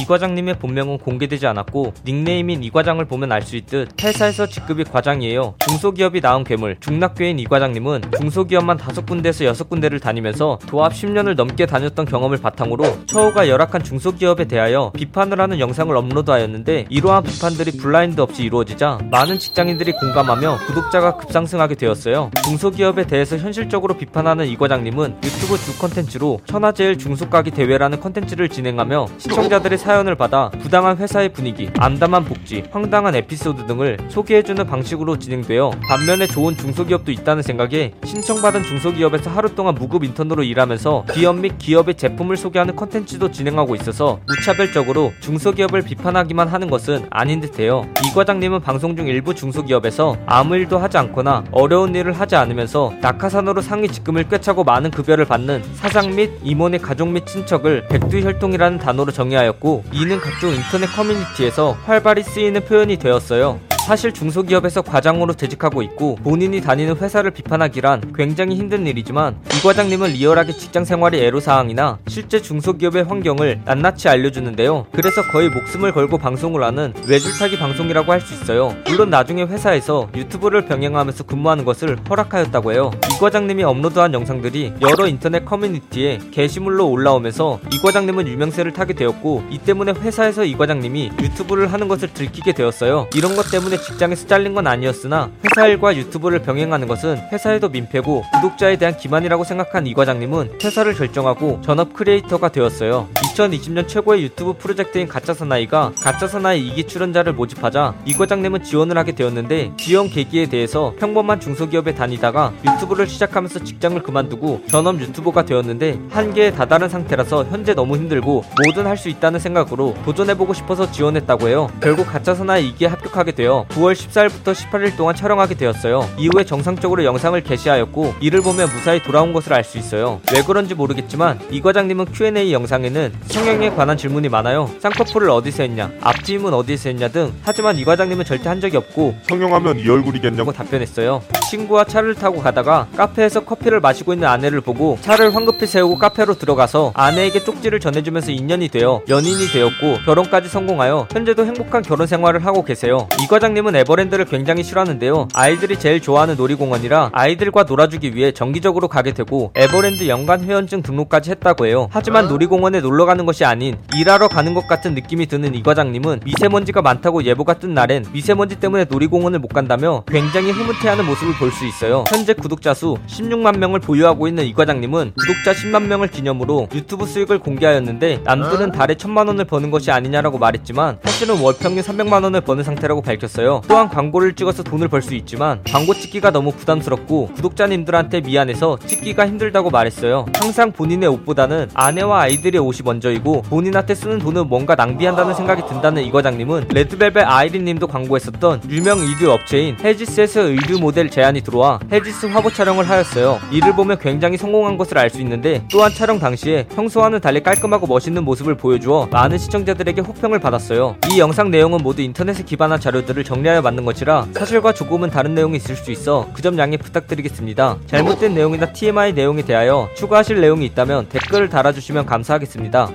이 과장님의 본명은 공개되지 않았고 닉네임인 이 과장을 보면 알 수 있듯 회사에서 직급이 과장이에요. 중소기업이 낳은 괴물 중낳괴인 이 과장님은 중소기업만 다섯 군데에서 여섯 군데를 다니면서 도합 10년을 넘게 다녔던 경험을 바탕으로 처우가 열악한 중소기업에 대하여 비판을 하는 영상을 업로드하였는데 이러한 비판들이 블라인드 없이 이루어지자 많은 직장인들이 공감하며 구독자가 급상승하게 되었어요. 중소기업에 대해서 현실적으로 비판하는 이 과장님은 유튜브 주 컨텐츠로 천하제일 중소가기 대회라는 컨텐츠를 진행하며 시청자들의 사 연을 받아 부당한 회사의 분위기, 암담한 복지, 황당한 에피소드 등을 소개해주는 방식으로 진행되어 반면에 좋은 중소기업도 있다는 생각에 신청받은 중소기업에서 하루 동안 무급 인턴으로 일하면서 기업 및 기업의 제품을 소개하는 컨텐츠도 진행하고 있어서 무차별적으로 중소기업을 비판하기만 하는 것은 아닌 듯해요. 이 과장님은 방송 중 일부 중소기업에서 아무 일도 하지 않거나 어려운 일을 하지 않으면서 낙하산으로 상위 직급을 꿰차고 많은 급여를 받는 사장 및 임원의 가족 및 친척을 백두혈통이라는 단어로 정의하였고 이는 각종 인터넷 커뮤니티에서 활발히 쓰이는 표현이 되었어요. 사실 중소기업에서 과장으로 재직하고 있고 본인이 다니는 회사를 비판하기란 굉장히 힘든 일이지만 이 과장님은 리얼하게 직장 생활의 애로사항이나 실제 중소기업의 환경을 낱낱이 알려주는데요. 그래서 거의 목숨을 걸고 방송을 하는 외줄타기 방송이라고 할 수 있어요. 물론 나중에 회사에서 유튜브를 병행하면서 근무하는 것을 허락하였다고 해요. 이 과장님이 업로드한 영상들이 여러 인터넷 커뮤니티에 게시물로 올라오면서 이 과장님은 유명세를 타게 되었고 이 때문에 회사에서 이 과장님이 유튜브를 하는 것을 들키게 되었어요. 이런 것 때문에 직장에서 잘린 건 아니었으나 회사 일과 유튜브를 병행하는 것은 회사에도 민폐고 구독자에 대한 기만이라고 생각한 이 과장님은 퇴사를 결정하고 전업 크리에이터가 되었어요. 2020년 최고의 유튜브 프로젝트인 가짜사나이가 가짜사나이 2기 출연자를 모집하자 이 과장님은 지원을 하게 되었는데 지원 계기에 대해서 평범한 중소기업에 다니다가 유튜브를 시작하면서 직장을 그만두고 전업 유튜버가 되었는데 한계에 다다른 상태라서 현재 너무 힘들고 뭐든 할 수 있다는 생각으로 도전해보고 싶어서 지원했다고 해요. 결국 가짜사나이 2기에 합격하게 되어 9월 14일부터 18일 동안 촬영하게 되었어요. 이후에 정상적으로 영상을 게시하였고 이를 보면 무사히 돌아온 것을 알 수 있어요. 왜 그런지 모르겠지만 이 과장님은 Q&A 영상에는 성형에 관한 질문이 많아요. 쌍꺼풀을 어디서 했냐, 앞트임은 어디서 했냐 등 하지만 이 과장님은 절대 한 적이 없고 성형하면 이 얼굴이겠냐고 답변했어요. 친구와 차를 타고 가다가 카페에서 커피를 마시고 있는 아내를 보고 차를 황급히 세우고 카페로 들어가서 아내에게 쪽지를 전해주면서 인연이 되어 연인이 되었고 결혼까지 성공하여 현재도 행복한 결혼 생활을 하고 계세요. 이 과장님은 에버랜드를 굉장히 싫어하는데요. 아이들이 제일 좋아하는 놀이공원이라 아이들과 놀아주기 위해 정기적으로 가게 되고 에버랜드 연간 회원증 등록까지 했다고 해요. 하지만 놀이공원에 놀러 가는 것이 아닌 일하러 가는 것 같은 느낌이 드는 이 과장님은 미세먼지가 많다고 예보가 뜬 날엔 미세먼지 때문에 놀이공원을 못 간다며 굉장히 흐뭇해하는 모습을 볼 수 있어요. 현재 구독자 수 16만 명을 보유하고 있는 이 과장님은 구독자 10만 명을 기념으로 유튜브 수익을 공개하였는데 남들은 달에 1000만 원을 버는 것이 아니냐라고 말했지만 사실은 월 평균 300만 원을 버는 상태라고 밝혔어요. 또한 광고를 찍어서 돈을 벌 수 있지만 광고 찍기가 너무 부담스럽고 구독자님들한테 미안해서 찍기가 힘들다고 말했어요. 항상 본인의 옷보다는 아내와 아이들의 옷이 먼저 이고 본인한테 쓰는 돈은 뭔가 낭비한다는 생각이 든다는 이 과장님은 레드벨벳 아이린님도 광고했었던 유명 의류 업체인 헤지스에서 의류 모델 제안이 들어와 헤지스 화보 촬영을 하였어요. 이를 보면 굉장히 성공한 것을 알 수 있는데 또한 촬영 당시에 평소와는 달리 깔끔하고 멋있는 모습을 보여주어 많은 시청자들에게 호평을 받았어요. 이 영상 내용은 모두 인터넷에 기반한 자료들을 정리하여 만든 것이라 사실과 조금은 다른 내용이 있을 수 있어 그 점 양해 부탁드리겠습니다. 잘못된 내용이나 TMI 내용에 대하여 추가하실 내용이 있다면 댓글을 달아주시면 감사하겠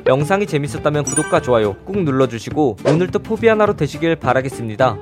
영상이 재밌었다면 구독과 좋아요 꾹 눌러주시고 오늘도 포비아나로 되시길 바라겠습니다.